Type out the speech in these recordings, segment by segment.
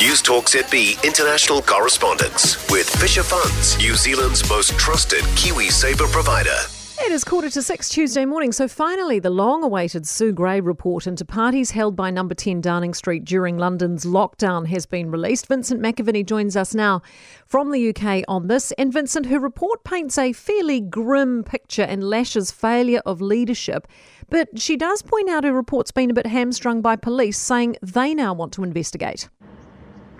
News Talk ZB international correspondence with Fisher Funds, New Zealand's most trusted Kiwi Saver provider. It is quarter to six Tuesday morning, so finally the long awaited Sue Gray report into parties held by number 10 Downing Street during London's lockdown has been released. Vincent McAviney joins us now from the UK on this. And Vincent, her report paints a fairly grim picture and lashes failure of leadership. But she does point out her report's been a bit hamstrung by police, saying they now want to investigate.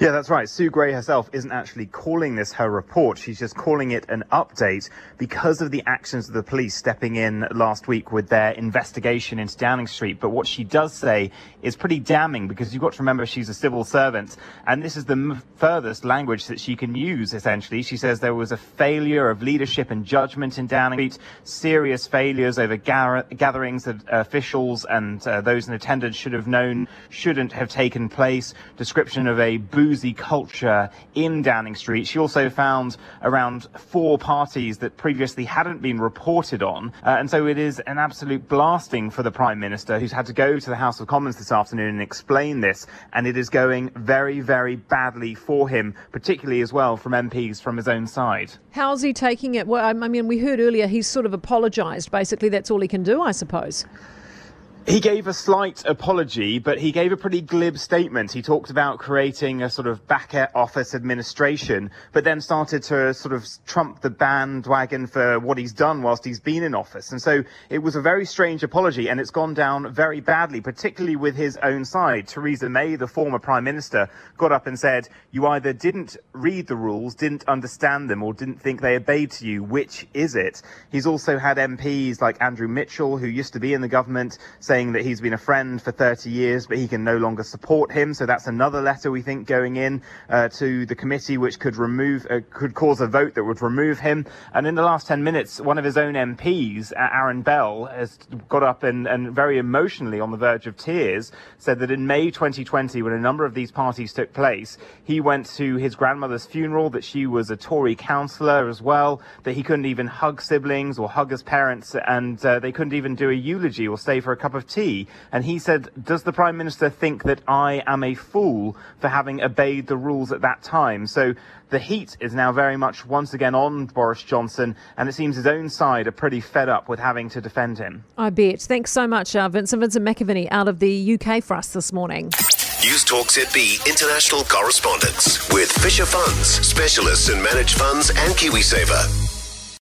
Yeah, that's right. Sue Gray herself isn't actually calling this her report. She's just calling it an update because of the actions of the police stepping in last week with their investigation into Downing Street. But what she does say is pretty damning because you've got to remember she's a civil servant. And this is the furthest language that she can use, essentially. She says there was a failure of leadership and judgment in Downing Street, serious failures over gatherings that officials and uh, those in attendance should have known shouldn't have taken place, description of a boozy culture in Downing Street. She also found around four parties that previously hadn't been reported on. Uh, and so it is an absolute blasting for the Prime Minister, who's had to go to the House of Commons this afternoon and explain this. And it is going very, very badly for him, particularly as well from MPs from his own side. How's he taking it? Well, I mean, we heard earlier he's sort of apologised. Basically, that's all he can do, I suppose. He gave a slight apology, but he gave a pretty glib statement. He talked about creating a sort of back office administration, but then started to sort of trump the bandwagon for what he's done whilst he's been in office. And so it was a very strange apology, and it's gone down very badly, particularly with his own side. Theresa May, the former prime minister, got up and said, You either didn't read the rules, didn't understand them, or didn't think they obeyed to you. Which is it? He's also had MPs like Andrew Mitchell, who used to be in the government, saying that he's been a friend for 30 years, but he can no longer support him. So that's another letter we think going in uh, to the committee, which could remove, uh, could cause a vote that would remove him. And in the last 10 minutes, one of his own MPs, Aaron Bell, has got up and, and very emotionally on the verge of tears, said that in May 2020, when a number of these parties took place, he went to his grandmother's funeral, that she was a Tory councillor as well, that he couldn't even hug siblings or hug his parents, and uh, they couldn't even do a eulogy or stay for a cup of tea. And he said, Does the Prime Minister think that I am a fool for having obeyed the rules at that time? So the heat is now very much once again on Boris Johnson, and it seems his own side are pretty fed up with having to defend him. I bet. Thanks so much, uh, Vincent. Vincent McAviney out of the UK for us this morning. News Talk ZB international correspondence with Fisher Funds, specialists in managed funds and KiwiSaver.